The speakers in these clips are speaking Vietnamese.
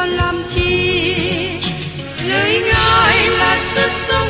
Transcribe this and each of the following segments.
còn làm chi? Lời ngài là sức sống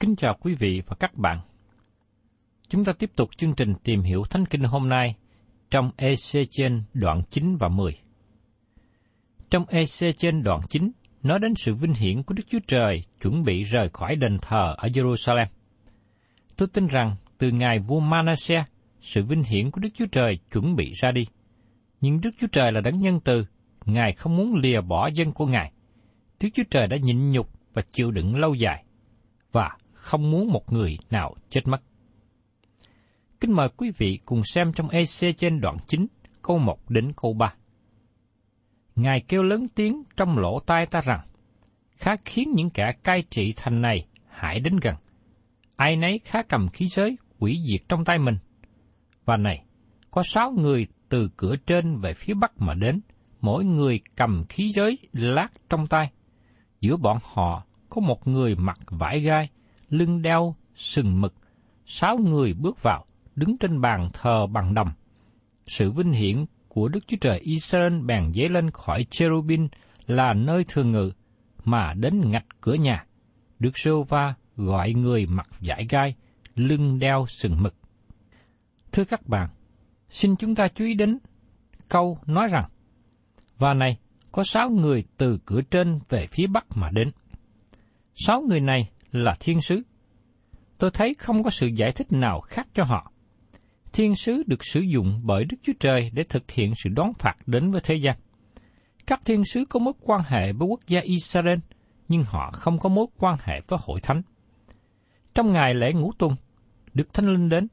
Kính chào quý vị và các bạn. Chúng ta tiếp tục chương trình tìm hiểu Thánh Kinh hôm nay trong EC trên đoạn 9 và 10. Trong EC trên đoạn 9 nói đến sự vinh hiển của Đức Chúa Trời chuẩn bị rời khỏi đền thờ ở Jerusalem. Tôi tin rằng từ ngày vua Manasseh, sự vinh hiển của Đức Chúa Trời chuẩn bị ra đi. Nhưng Đức Chúa Trời là đấng nhân từ, Ngài không muốn lìa bỏ dân của Ngài. Đức Chúa Trời đã nhịn nhục và chịu đựng lâu dài, và không muốn một người nào chết mất. Kính mời quý vị cùng xem trong EC trên đoạn 9, câu 1 đến câu 3. Ngài kêu lớn tiếng trong lỗ tai ta rằng, khá khiến những kẻ cai trị thành này hãy đến gần. Ai nấy khá cầm khí giới, quỷ diệt trong tay mình. Và này, có sáu người từ cửa trên về phía bắc mà đến, mỗi người cầm khí giới lát trong tay. Giữa bọn họ có một người mặc vải gai, lưng đeo sừng mực, sáu người bước vào, đứng trên bàn thờ bằng đồng. Sự vinh hiển của Đức Chúa Trời Israel bèn dấy lên khỏi cherubin là nơi thường ngự, mà đến ngạch cửa nhà. Đức sô va gọi người mặc giải gai, lưng đeo sừng mực. Thưa các bạn, xin chúng ta chú ý đến câu nói rằng, và này, có sáu người từ cửa trên về phía bắc mà đến. Sáu người này là thiên sứ. Tôi thấy không có sự giải thích nào khác cho họ. Thiên sứ được sử dụng bởi Đức Chúa Trời để thực hiện sự đón phạt đến với thế gian. Các thiên sứ có mối quan hệ với quốc gia Israel, nhưng họ không có mối quan hệ với hội thánh. Trong ngày lễ ngũ tuần, Đức Thánh Linh đến,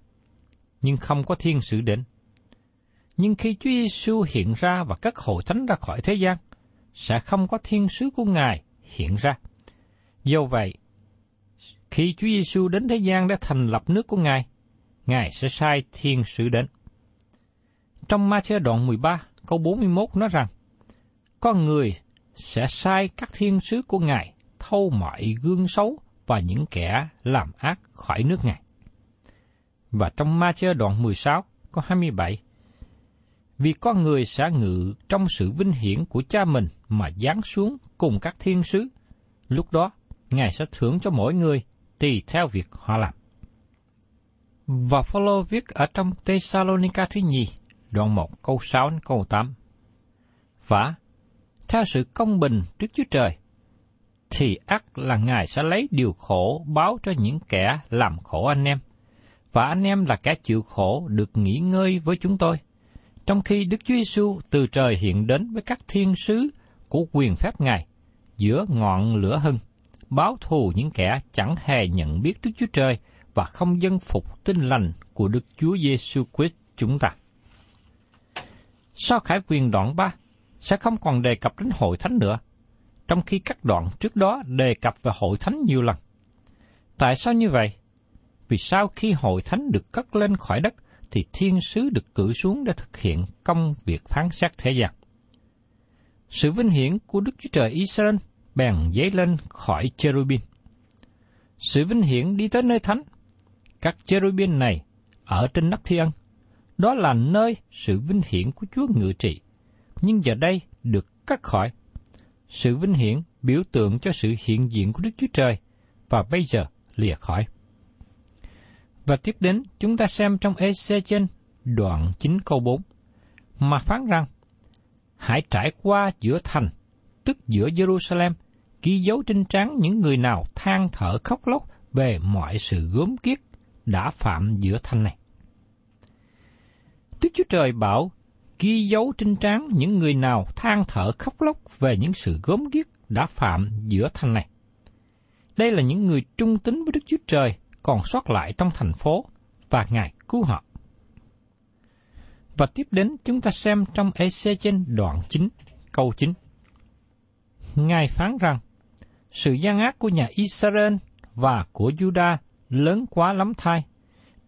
nhưng không có thiên sứ đến. Nhưng khi Chúa Giêsu hiện ra và các hội thánh ra khỏi thế gian, sẽ không có thiên sứ của Ngài hiện ra. Do vậy, khi Chúa Giêsu đến thế gian để thành lập nước của Ngài, Ngài sẽ sai thiên sứ đến. Trong ma chơ đoạn 13, câu 41 nói rằng, Con người sẽ sai các thiên sứ của Ngài thâu mọi gương xấu và những kẻ làm ác khỏi nước Ngài. Và trong ma chơ đoạn 16, câu 27, Vì con người sẽ ngự trong sự vinh hiển của cha mình mà giáng xuống cùng các thiên sứ, lúc đó Ngài sẽ thưởng cho mỗi người tùy theo việc họ làm. Và Phaolô viết ở trong Thessalonica thứ nhì, đoạn 1 câu 6 đến câu 8. Và, theo sự công bình trước Chúa Trời, thì ắt là Ngài sẽ lấy điều khổ báo cho những kẻ làm khổ anh em. Và anh em là kẻ chịu khổ được nghỉ ngơi với chúng tôi. Trong khi Đức Chúa Giêsu từ trời hiện đến với các thiên sứ của quyền phép Ngài, giữa ngọn lửa hưng, báo thù những kẻ chẳng hề nhận biết Đức Chúa Trời và không dân phục tin lành của Đức Chúa Giêsu Christ chúng ta. Sau khải quyền đoạn 3 sẽ không còn đề cập đến hội thánh nữa, trong khi các đoạn trước đó đề cập về hội thánh nhiều lần. Tại sao như vậy? Vì sau khi hội thánh được cất lên khỏi đất, thì thiên sứ được cử xuống để thực hiện công việc phán xét thế gian. Sự vinh hiển của Đức Chúa Trời Israel bèn dấy lên khỏi cherubin. Sự vinh hiển đi tới nơi thánh. Các cherubin này ở trên nắp thiên đó là nơi sự vinh hiển của Chúa ngự trị. Nhưng giờ đây được cắt khỏi. Sự vinh hiển biểu tượng cho sự hiện diện của Đức Chúa Trời và bây giờ lìa khỏi. Và tiếp đến chúng ta xem trong EC trên đoạn 9 câu 4 mà phán rằng hãy trải qua giữa thành, tức giữa Jerusalem, ghi dấu trên trán những người nào than thở khóc lóc về mọi sự gớm kiết đã phạm giữa thanh này. Đức Chúa Trời bảo ghi dấu trên trán những người nào than thở khóc lóc về những sự gớm ghiếc đã phạm giữa thành này. Đây là những người trung tín với Đức Chúa Trời còn sót lại trong thành phố và Ngài cứu họ. Và tiếp đến chúng ta xem trong EC trên đoạn 9, câu 9. Ngài phán rằng, sự gian ác của nhà Israel và của Juda lớn quá lắm thai,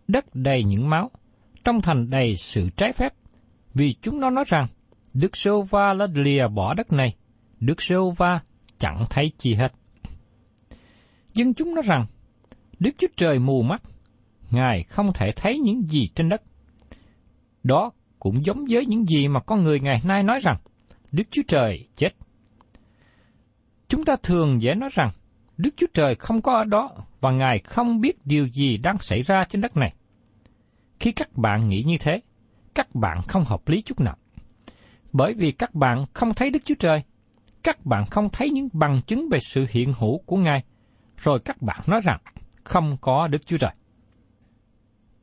đất đầy những máu, trong thành đầy sự trái phép, vì chúng nó nói rằng, Đức Sô Va đã lìa bỏ đất này, Đức Sô Va chẳng thấy chi hết. dân chúng nói rằng, Đức Chúa Trời mù mắt, Ngài không thể thấy những gì trên đất. Đó cũng giống với những gì mà con người ngày nay nói rằng, Đức Chúa Trời chết. Chúng ta thường dễ nói rằng, Đức Chúa Trời không có ở đó và Ngài không biết điều gì đang xảy ra trên đất này. Khi các bạn nghĩ như thế, các bạn không hợp lý chút nào. Bởi vì các bạn không thấy Đức Chúa Trời, các bạn không thấy những bằng chứng về sự hiện hữu của Ngài, rồi các bạn nói rằng không có Đức Chúa Trời.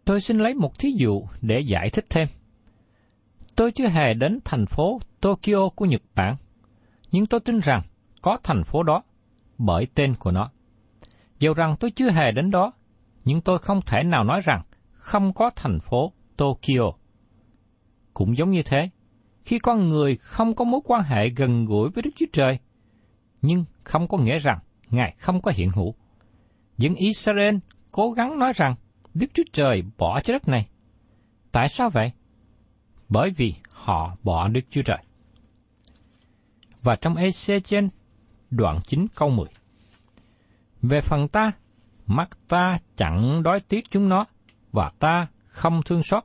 Tôi xin lấy một thí dụ để giải thích thêm. Tôi chưa hề đến thành phố Tokyo của Nhật Bản, nhưng tôi tin rằng có thành phố đó bởi tên của nó. Dầu rằng tôi chưa hề đến đó, nhưng tôi không thể nào nói rằng không có thành phố Tokyo. Cũng giống như thế, khi con người không có mối quan hệ gần gũi với Đức Chúa Trời, nhưng không có nghĩa rằng Ngài không có hiện hữu. Dân Israel cố gắng nói rằng Đức Chúa Trời bỏ trái đất này. Tại sao vậy? Bởi vì họ bỏ Đức Chúa Trời. Và trong EC trên đoạn 9 câu 10. Về phần ta, mắt ta chẳng đói tiếc chúng nó, và ta không thương xót.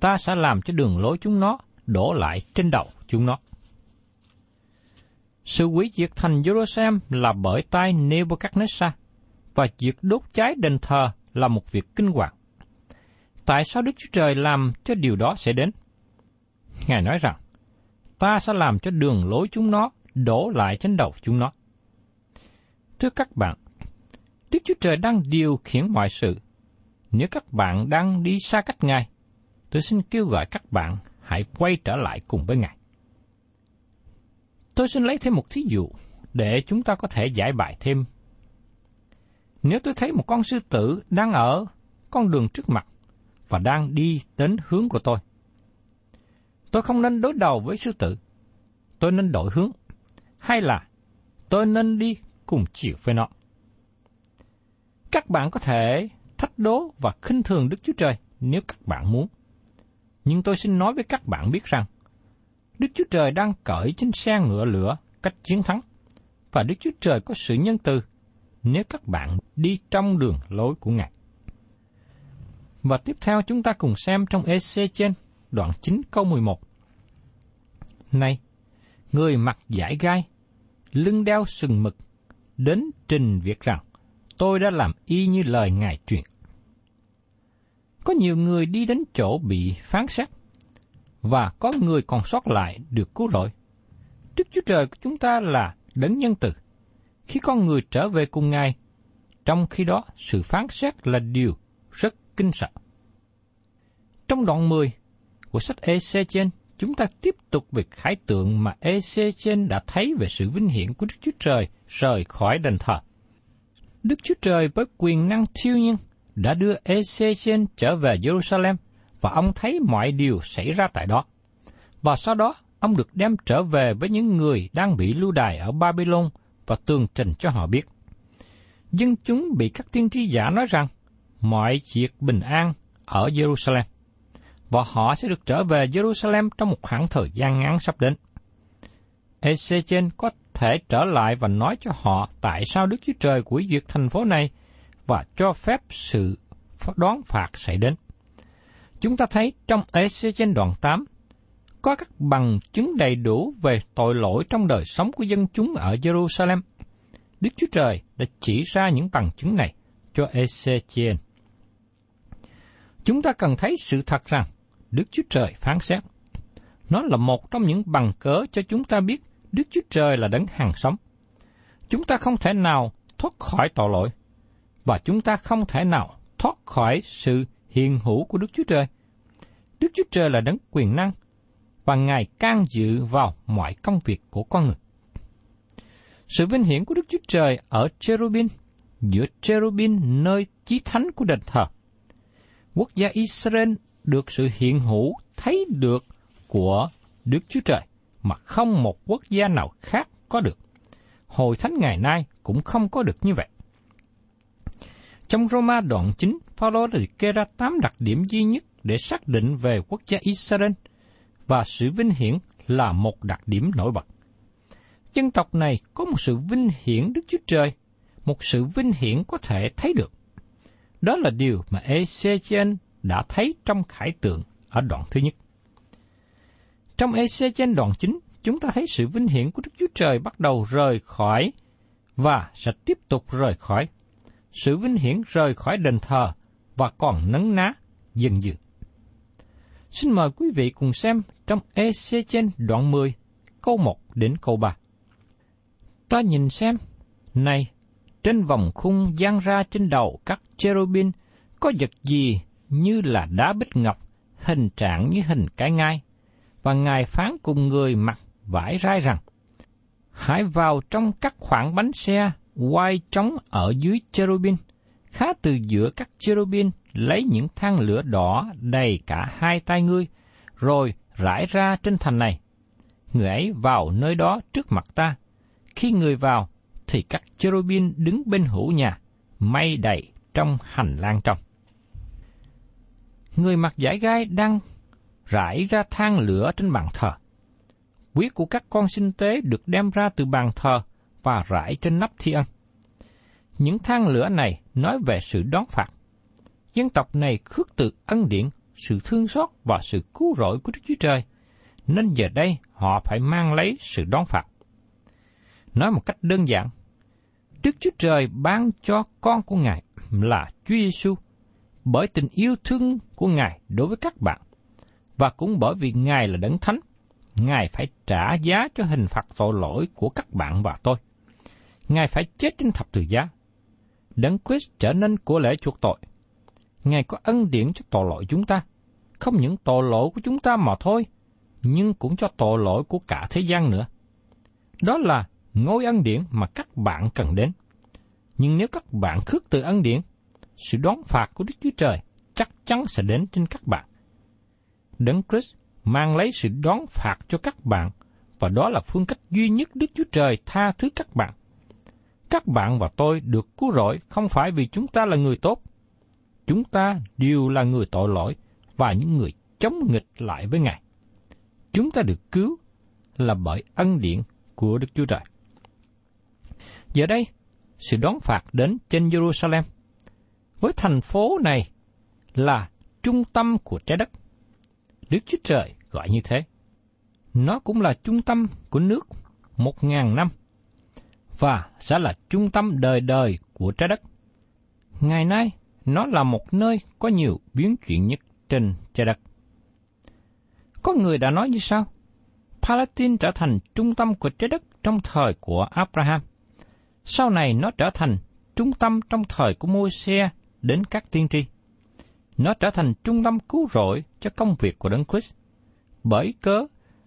Ta sẽ làm cho đường lối chúng nó đổ lại trên đầu chúng nó. Sự hủy diệt thành Jerusalem là bởi tay Nebuchadnezzar, và việc đốt cháy đền thờ là một việc kinh hoàng. Tại sao Đức Chúa Trời làm cho điều đó sẽ đến? Ngài nói rằng, ta sẽ làm cho đường lối chúng nó đổ lại trên đầu chúng nó. Thưa các bạn, Đức Chúa Trời đang điều khiển mọi sự. Nếu các bạn đang đi xa cách Ngài, tôi xin kêu gọi các bạn hãy quay trở lại cùng với Ngài. Tôi xin lấy thêm một thí dụ để chúng ta có thể giải bài thêm. Nếu tôi thấy một con sư tử đang ở con đường trước mặt và đang đi đến hướng của tôi, tôi không nên đối đầu với sư tử. Tôi nên đổi hướng. Hay là tôi nên đi cùng chịu với nó. Các bạn có thể thách đố và khinh thường Đức Chúa Trời nếu các bạn muốn. Nhưng tôi xin nói với các bạn biết rằng, Đức Chúa Trời đang cởi trên xe ngựa lửa cách chiến thắng, và Đức Chúa Trời có sự nhân từ nếu các bạn đi trong đường lối của Ngài. Và tiếp theo chúng ta cùng xem trong EC trên đoạn 9 câu 11. Này, người mặc giải gai, lưng đeo sừng mực, đến trình việc rằng, tôi đã làm y như lời Ngài truyền. Có nhiều người đi đến chỗ bị phán xét, và có người còn sót lại được cứu rỗi. Đức Chúa Trời của chúng ta là đấng nhân từ. khi con người trở về cùng Ngài, trong khi đó sự phán xét là điều rất kinh sợ. Trong đoạn 10 của sách EC trên, chúng ta tiếp tục việc khái tượng mà Ezechen đã thấy về sự vinh hiển của Đức Chúa Trời rời khỏi đền thờ. Đức Chúa Trời với quyền năng thiêu nhiên đã đưa Ezechen trở về Jerusalem và ông thấy mọi điều xảy ra tại đó. Và sau đó, ông được đem trở về với những người đang bị lưu đày ở Babylon và tường trình cho họ biết. Dân chúng bị các tiên tri giả nói rằng mọi việc bình an ở Jerusalem và họ sẽ được trở về Jerusalem trong một khoảng thời gian ngắn sắp đến. Ezechen có thể trở lại và nói cho họ tại sao Đức Chúa Trời quỷ diệt thành phố này và cho phép sự đoán phạt xảy đến. Chúng ta thấy trong Ezechen đoạn 8 có các bằng chứng đầy đủ về tội lỗi trong đời sống của dân chúng ở Jerusalem. Đức Chúa Trời đã chỉ ra những bằng chứng này cho Ezechiel. Chúng ta cần thấy sự thật rằng Đức Chúa Trời phán xét. Nó là một trong những bằng cớ cho chúng ta biết Đức Chúa Trời là đấng hàng sống. Chúng ta không thể nào thoát khỏi tội lỗi, và chúng ta không thể nào thoát khỏi sự hiền hữu của Đức Chúa Trời. Đức Chúa Trời là đấng quyền năng, và Ngài can dự vào mọi công việc của con người. Sự vinh hiển của Đức Chúa Trời ở Cherubin, giữa Cherubin nơi chí thánh của đền thờ. Quốc gia Israel được sự hiện hữu thấy được của Đức Chúa Trời mà không một quốc gia nào khác có được. Hồi thánh ngày nay cũng không có được như vậy. Trong Roma đoạn 9, Phaolô đã kê ra 8 đặc điểm duy nhất để xác định về quốc gia Israel và sự vinh hiển là một đặc điểm nổi bật. Dân tộc này có một sự vinh hiển Đức Chúa Trời, một sự vinh hiển có thể thấy được. Đó là điều mà Ezechiel đã thấy trong khải tượng ở đoạn thứ nhất. Trong ec trên đoạn 9, chúng ta thấy sự vinh hiển của Đức Chúa Trời bắt đầu rời khỏi và sẽ tiếp tục rời khỏi. Sự vinh hiển rời khỏi đền thờ và còn nấn ná dần dần. Xin mời quý vị cùng xem trong ec trên đoạn 10, câu 1 đến câu 3. Ta nhìn xem, này, trên vòng khung gian ra trên đầu các cherubin có vật gì như là đá bích ngọc, hình trạng như hình cái ngai, và Ngài phán cùng người mặc vải rai rằng, Hãy vào trong các khoảng bánh xe quay trống ở dưới cherubin, khá từ giữa các cherubin lấy những than lửa đỏ đầy cả hai tay ngươi, rồi rải ra trên thành này. Người ấy vào nơi đó trước mặt ta. Khi người vào, thì các cherubin đứng bên hữu nhà, mây đầy trong hành lang trong. Người mặc giải gai đang rải ra than lửa trên bàn thờ. Huyết của các con sinh tế được đem ra từ bàn thờ và rải trên nắp thi ân. Những than lửa này nói về sự đón phạt. Dân tộc này khước từ ân điển, sự thương xót và sự cứu rỗi của Đức Chúa Trời, nên giờ đây họ phải mang lấy sự đón phạt. Nói một cách đơn giản, Đức Chúa Trời ban cho con của Ngài là Chúa Giêsu bởi tình yêu thương của Ngài đối với các bạn, và cũng bởi vì Ngài là đấng thánh, Ngài phải trả giá cho hình phạt tội lỗi của các bạn và tôi. Ngài phải chết trên thập tự giá. Đấng Christ trở nên của lễ chuộc tội. Ngài có ân điển cho tội lỗi chúng ta, không những tội lỗi của chúng ta mà thôi, nhưng cũng cho tội lỗi của cả thế gian nữa. Đó là ngôi ân điển mà các bạn cần đến. Nhưng nếu các bạn khước từ ân điển, sự đón phạt của Đức Chúa Trời chắc chắn sẽ đến trên các bạn. Đấng Christ mang lấy sự đón phạt cho các bạn, và đó là phương cách duy nhất Đức Chúa Trời tha thứ các bạn. Các bạn và tôi được cứu rỗi không phải vì chúng ta là người tốt. Chúng ta đều là người tội lỗi và những người chống nghịch lại với Ngài. Chúng ta được cứu là bởi ân điển của Đức Chúa Trời. Giờ đây, sự đón phạt đến trên Jerusalem – với thành phố này là trung tâm của trái đất. Đức Chúa Trời gọi như thế. Nó cũng là trung tâm của nước một ngàn năm và sẽ là trung tâm đời đời của trái đất. Ngày nay, nó là một nơi có nhiều biến chuyển nhất trên trái đất. Có người đã nói như sau? Palestine trở thành trung tâm của trái đất trong thời của Abraham. Sau này nó trở thành trung tâm trong thời của Môi-se đến các tiên tri. Nó trở thành trung tâm cứu rỗi cho công việc của Đấng Christ. Bởi cớ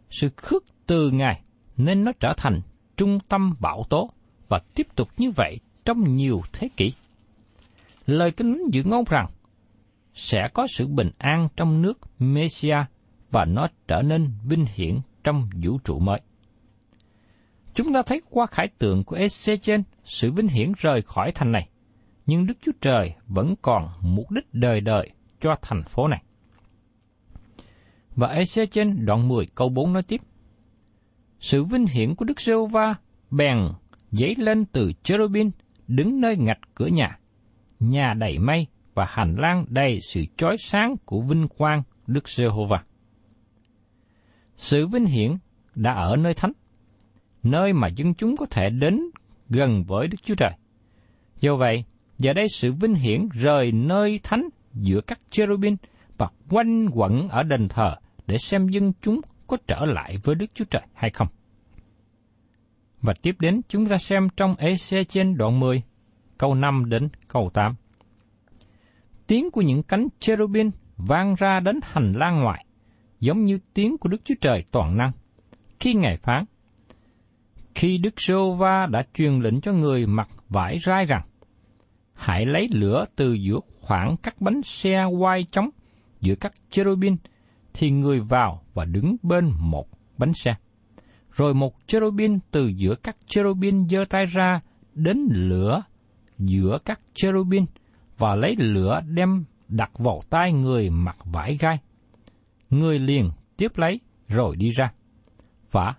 sự khước từ Ngài nên nó trở thành trung tâm bảo tố và tiếp tục như vậy trong nhiều thế kỷ. Lời kinh dự ngôn rằng sẽ có sự bình an trong nước Messia và nó trở nên vinh hiển trong vũ trụ mới. Chúng ta thấy qua khải tượng của Ezechen sự vinh hiển rời khỏi thành này, nhưng Đức Chúa Trời vẫn còn mục đích đời đời cho thành phố này. Và Ezechen đoạn 10 câu 4 nói tiếp, Sự vinh hiển của Đức giê va bèn dấy lên từ cherubin đứng nơi ngạch cửa nhà, nhà đầy mây và hành lang đầy sự chói sáng của vinh quang Đức Giê-hô-va. Sự vinh hiển đã ở nơi thánh, nơi mà dân chúng có thể đến gần với Đức Chúa Trời. Do vậy, giờ đây sự vinh hiển rời nơi thánh giữa các cherubin và quanh quẩn ở đền thờ để xem dân chúng có trở lại với Đức Chúa Trời hay không. Và tiếp đến chúng ta xem trong EC trên đoạn 10, câu 5 đến câu 8. Tiếng của những cánh cherubin vang ra đến hành lang ngoài, giống như tiếng của Đức Chúa Trời toàn năng. Khi Ngài phán, khi Đức Sô Va đã truyền lệnh cho người mặc vải rai rằng, hãy lấy lửa từ giữa khoảng các bánh xe quay trống giữa các cherubin, thì người vào và đứng bên một bánh xe. Rồi một cherubin từ giữa các cherubin giơ tay ra đến lửa giữa các cherubin và lấy lửa đem đặt vào tay người mặc vải gai. Người liền tiếp lấy rồi đi ra. Và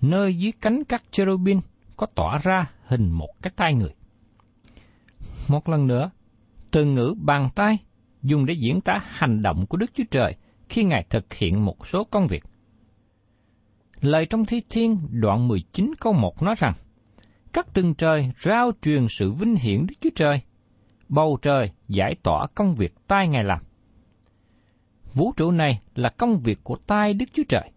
nơi dưới cánh các cherubin có tỏa ra hình một cái tay người. Một lần nữa, từ ngữ bàn tay dùng để diễn tả hành động của Đức Chúa Trời khi Ngài thực hiện một số công việc. Lời trong Thi Thiên đoạn 19 câu 1 nói rằng, Các tầng trời rao truyền sự vinh hiển Đức Chúa Trời, bầu trời giải tỏa công việc tay Ngài làm. Vũ trụ này là công việc của tay Đức Chúa Trời,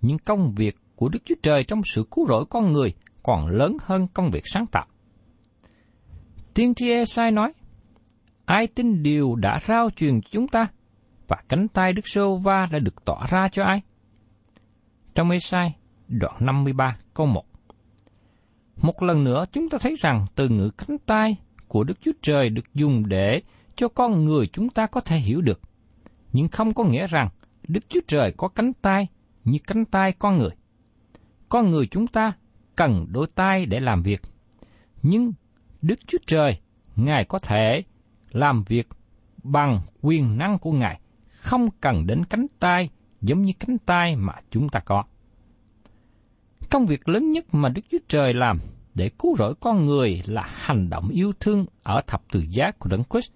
nhưng công việc của Đức Chúa Trời trong sự cứu rỗi con người còn lớn hơn công việc sáng tạo. Tiên tri Esai nói, ai tin điều đã rao truyền chúng ta, và cánh tay Đức Sô Va đã được tỏ ra cho ai? Trong Esai, đoạn 53, câu 1. Một lần nữa chúng ta thấy rằng từ ngữ cánh tay của Đức Chúa Trời được dùng để cho con người chúng ta có thể hiểu được, nhưng không có nghĩa rằng Đức Chúa Trời có cánh tay như cánh tay con người. Con người chúng ta cần đôi tay để làm việc, nhưng Đức Chúa Trời, Ngài có thể làm việc bằng quyền năng của Ngài, không cần đến cánh tay giống như cánh tay mà chúng ta có. Công việc lớn nhất mà Đức Chúa Trời làm để cứu rỗi con người là hành động yêu thương ở thập tự giá của Đấng Christ.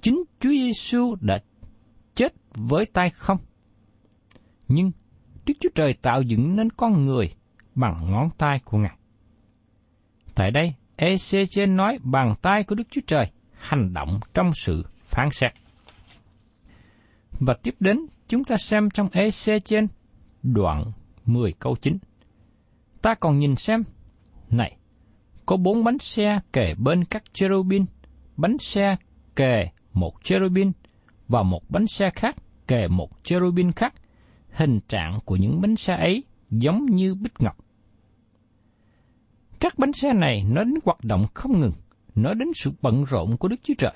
Chính Chúa Giêsu đã chết với tay không. Nhưng Đức Chúa Trời tạo dựng nên con người bằng ngón tay của Ngài. Tại đây, Ezechiel nói bàn tay của Đức Chúa Trời hành động trong sự phán xét. Và tiếp đến, chúng ta xem trong EC trên đoạn 10 câu 9. Ta còn nhìn xem, này, có bốn bánh xe kề bên các cherubin, bánh xe kề một cherubin và một bánh xe khác kề một cherubin khác. Hình trạng của những bánh xe ấy giống như bích ngọc. Các bánh xe này nó đến hoạt động không ngừng, nói đến sự bận rộn của Đức Chúa Trời.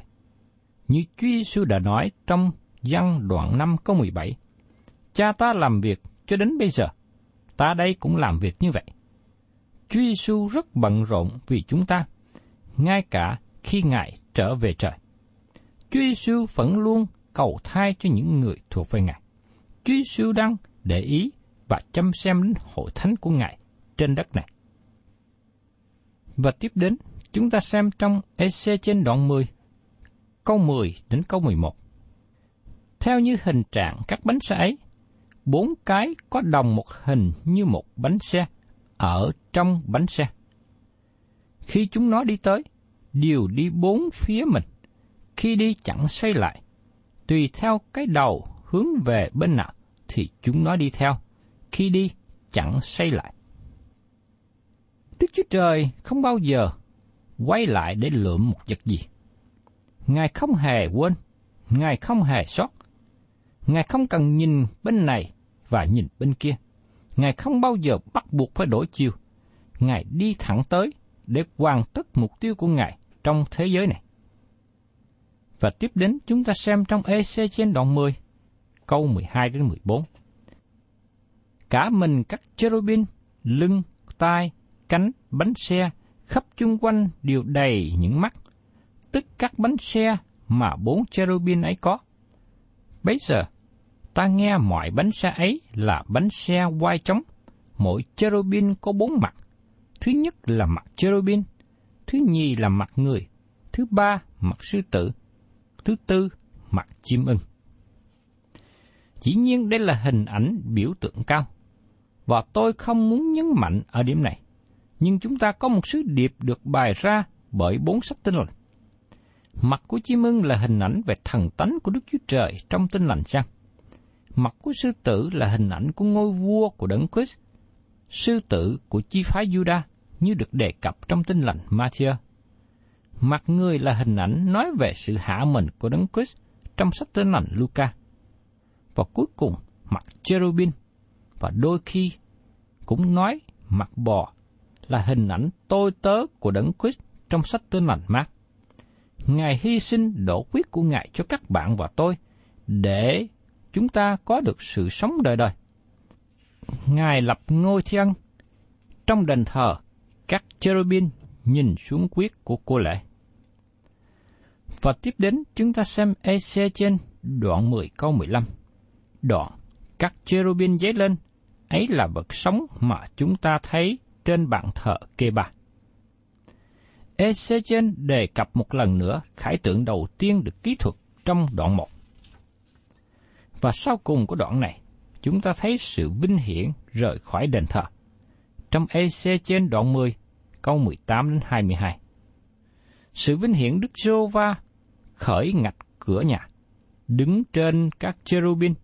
Như Chúa Giêsu đã nói trong văn đoạn 5 câu 17, Cha ta làm việc cho đến bây giờ, ta đây cũng làm việc như vậy. Chúa Giêsu rất bận rộn vì chúng ta, ngay cả khi Ngài trở về trời. Chúa Giêsu vẫn luôn cầu thai cho những người thuộc về Ngài. Chúa Giêsu đang để ý và chăm xem đến hội thánh của Ngài trên đất này. Và tiếp đến, chúng ta xem trong EC trên đoạn 10, câu 10 đến câu 11. Theo như hình trạng các bánh xe ấy, bốn cái có đồng một hình như một bánh xe ở trong bánh xe. Khi chúng nó đi tới, đều đi bốn phía mình. Khi đi chẳng xoay lại. Tùy theo cái đầu hướng về bên nào thì chúng nó đi theo. Khi đi chẳng xoay lại. Đức Chúa Trời không bao giờ quay lại để lượm một vật gì. Ngài không hề quên, Ngài không hề sót. Ngài không cần nhìn bên này và nhìn bên kia. Ngài không bao giờ bắt buộc phải đổi chiều. Ngài đi thẳng tới để hoàn tất mục tiêu của Ngài trong thế giới này. Và tiếp đến chúng ta xem trong EC trên đoạn 10, câu 12 đến 14. Cả mình các cherubim, lưng, tai, cánh, bánh xe, khắp chung quanh đều đầy những mắt, tức các bánh xe mà bốn cherubin ấy có. Bây giờ, ta nghe mọi bánh xe ấy là bánh xe quay trống, mỗi cherubin có bốn mặt. Thứ nhất là mặt cherubin, thứ nhì là mặt người, thứ ba mặt sư tử, thứ tư mặt chim ưng. Chỉ nhiên đây là hình ảnh biểu tượng cao, và tôi không muốn nhấn mạnh ở điểm này. Nhưng chúng ta có một sứ điệp được bài ra bởi bốn sách tinh lành. Mặt của chim ưng là hình ảnh về thần tánh của Đức Chúa Trời trong tinh lành sang. Mặt của sư tử là hình ảnh của ngôi vua của Đấng Christ. Sư tử của chi phái Judah như được đề cập trong tinh lành Matthew. Mặt người là hình ảnh nói về sự hạ mình của Đấng Christ trong sách tinh lành Luca. Và cuối cùng, mặt cherubin và đôi khi cũng nói mặt bò là hình ảnh tôi tớ của Đấng Christ trong sách tinh lành mát. Ngài hy sinh đổ quyết của Ngài cho các bạn và tôi để chúng ta có được sự sống đời đời. Ngài lập ngôi thiên trong đền thờ các cherubin nhìn xuống quyết của cô lệ. Và tiếp đến chúng ta xem EC trên đoạn 10 câu 15. Đoạn các cherubin dấy lên, ấy là vật sống mà chúng ta thấy trên bàn thờ kê ba. Ezechen đề cập một lần nữa khải tượng đầu tiên được kỹ thuật trong đoạn 1. Và sau cùng của đoạn này, chúng ta thấy sự vinh hiển rời khỏi đền thờ. Trong EC trên đoạn 10, câu 18 đến 22. Sự vinh hiển Đức giô va khởi ngạch cửa nhà, đứng trên các cherubin.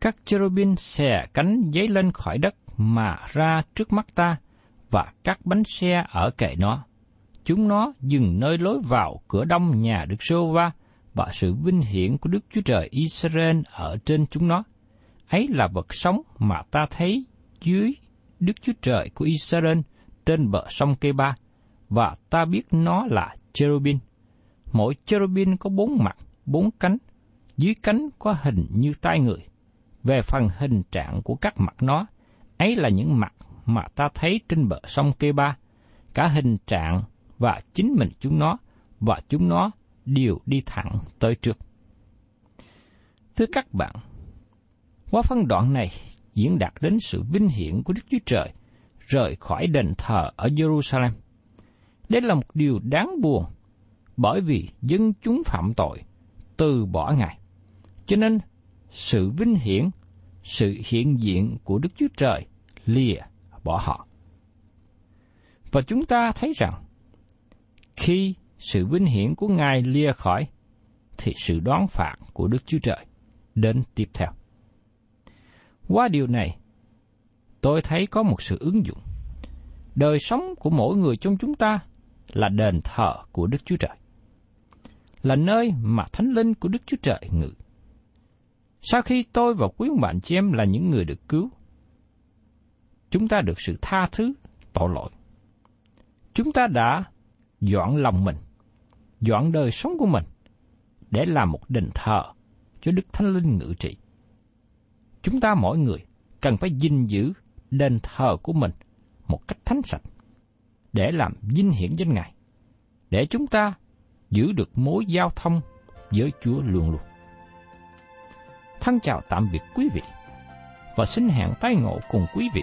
Các cherubin xè cánh giấy lên khỏi đất mà ra trước mắt ta, và các bánh xe ở kệ nó. Chúng nó dừng nơi lối vào cửa đông nhà Đức Sô Va và sự vinh hiển của Đức Chúa Trời Israel ở trên chúng nó. Ấy là vật sống mà ta thấy dưới Đức Chúa Trời của Israel trên bờ sông Kê Ba, và ta biết nó là cherubin. Mỗi cherubin có bốn mặt, bốn cánh, dưới cánh có hình như tay người. Về phần hình trạng của các mặt nó, ấy là những mặt mà ta thấy trên bờ sông Kê Ba, cả hình trạng và chính mình chúng nó, và chúng nó đều đi thẳng tới trước. Thưa các bạn, qua phân đoạn này diễn đạt đến sự vinh hiển của Đức Chúa Trời rời khỏi đền thờ ở Jerusalem. Đây là một điều đáng buồn, bởi vì dân chúng phạm tội, từ bỏ Ngài. Cho nên, sự vinh hiển, sự hiện diện của Đức Chúa Trời lìa bỏ họ. Và chúng ta thấy rằng, khi sự vinh hiển của Ngài lìa khỏi, thì sự đoán phạt của Đức Chúa Trời đến tiếp theo. Qua điều này, tôi thấy có một sự ứng dụng. Đời sống của mỗi người trong chúng ta là đền thờ của Đức Chúa Trời. Là nơi mà Thánh Linh của Đức Chúa Trời ngự. Sau khi tôi và quý bạn chị em là những người được cứu, chúng ta được sự tha thứ, tội lỗi. Chúng ta đã dọn lòng mình, dọn đời sống của mình để làm một đền thờ cho Đức Thánh Linh ngự trị. Chúng ta mỗi người cần phải gìn giữ đền thờ của mình một cách thánh sạch để làm vinh hiển danh Ngài, để chúng ta giữ được mối giao thông với Chúa luôn luôn. Thân chào tạm biệt quý vị và xin hẹn tái ngộ cùng quý vị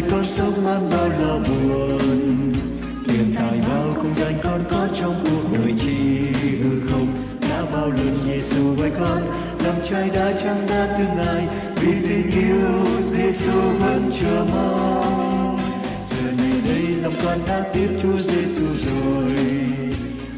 Đời con sống mang bao lo buồn. Tiền tài bao không danh con có trong cuộc đời chi hư không? Đã bao lần Giêsu với con lòng trai đã trắng đã tương lai. Vì tình yêu Giêsu vẫn chờ mong. Giờ này đây lòng con đã tiếp Chúa Giêsu rồi.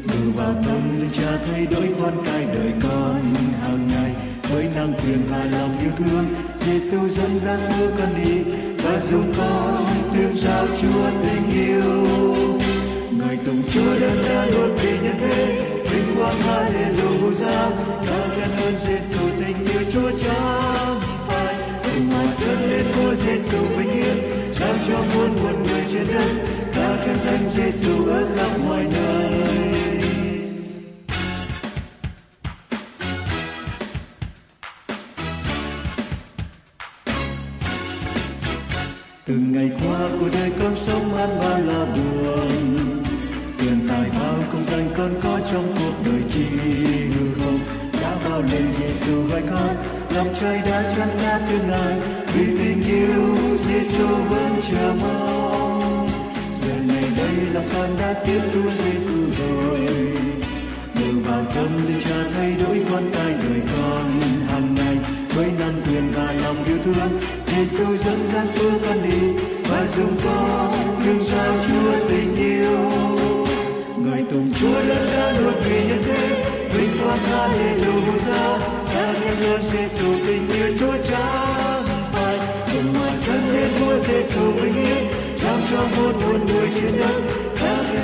Từ vào tâm linh cha thay đổi con cái đời con hàng ngày. Với năng quyền và lòng yêu thương Giêsu dẫn dắt đưa con đi và dùng con tuyên giao Chúa tình yêu. Người tùng Chúa đã ra luôn vì nhân thế, vinh quang Hallelujah. Ta khen ơn Giêsu tình yêu Chúa cha. phai cùng hòa dẫn lên của Giêsu vinh hiến trao cho muôn muôn người trên đất. Ta khen danh Giêsu ở khắp mọi nơi. Tiếp Chúa Giêsu rồi. Đưa vào tâm linh cha thay đổi con tay đời con hàng ngày với năng quyền và lòng yêu thương Giêsu dẫn dắt bước con đi và dùng con đừng sao Chúa tình yêu. Người tùng Chúa đã đã đột vì nhân thế vinh quang Hallelujah. Ta khen ơn Giêsu tình yêu Chúa cha, cùng ngoài sân lên Chúa Giêsu vinh yên trao cho muôn muôn người trên đất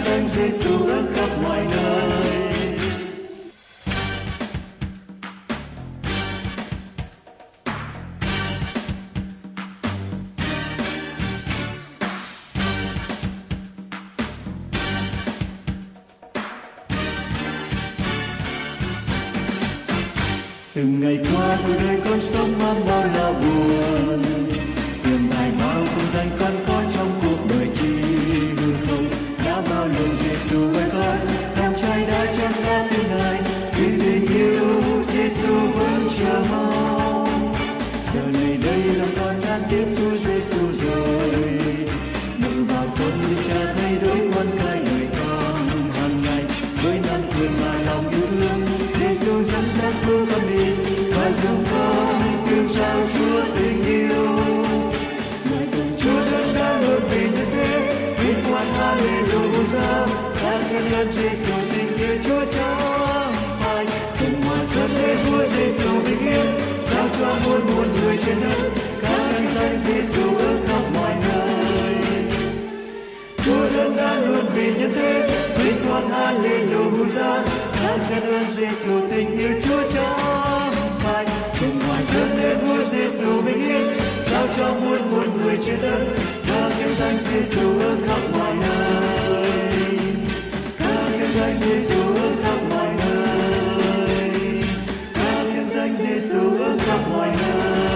danh Giêsu ước khắp mọi nơi ta khen ơn Giêsu tình yêu Chúa chẳng phai. Cùng hòa dẫn lên Chúa Giêsu bình yên, trao cho muôn muôn người trên đất, ca khen danh Giêsu ở khắp mọi nơi. Chúa lớn đã luôn vì nhân thế, vinh quang Hallelujah, các khen ơn Giêsu tình yêu Chúa chẳng phai. Cùng hòa dẫn lên Chúa Giêsu bình yên, trao cho muôn muôn người trên đất, ca khen danh Giêsu ở khắp mọi nơi danh Giêsu ước khắp mọi nơi. Ca ngợi danh Giêsu ước khắp mọi nơi.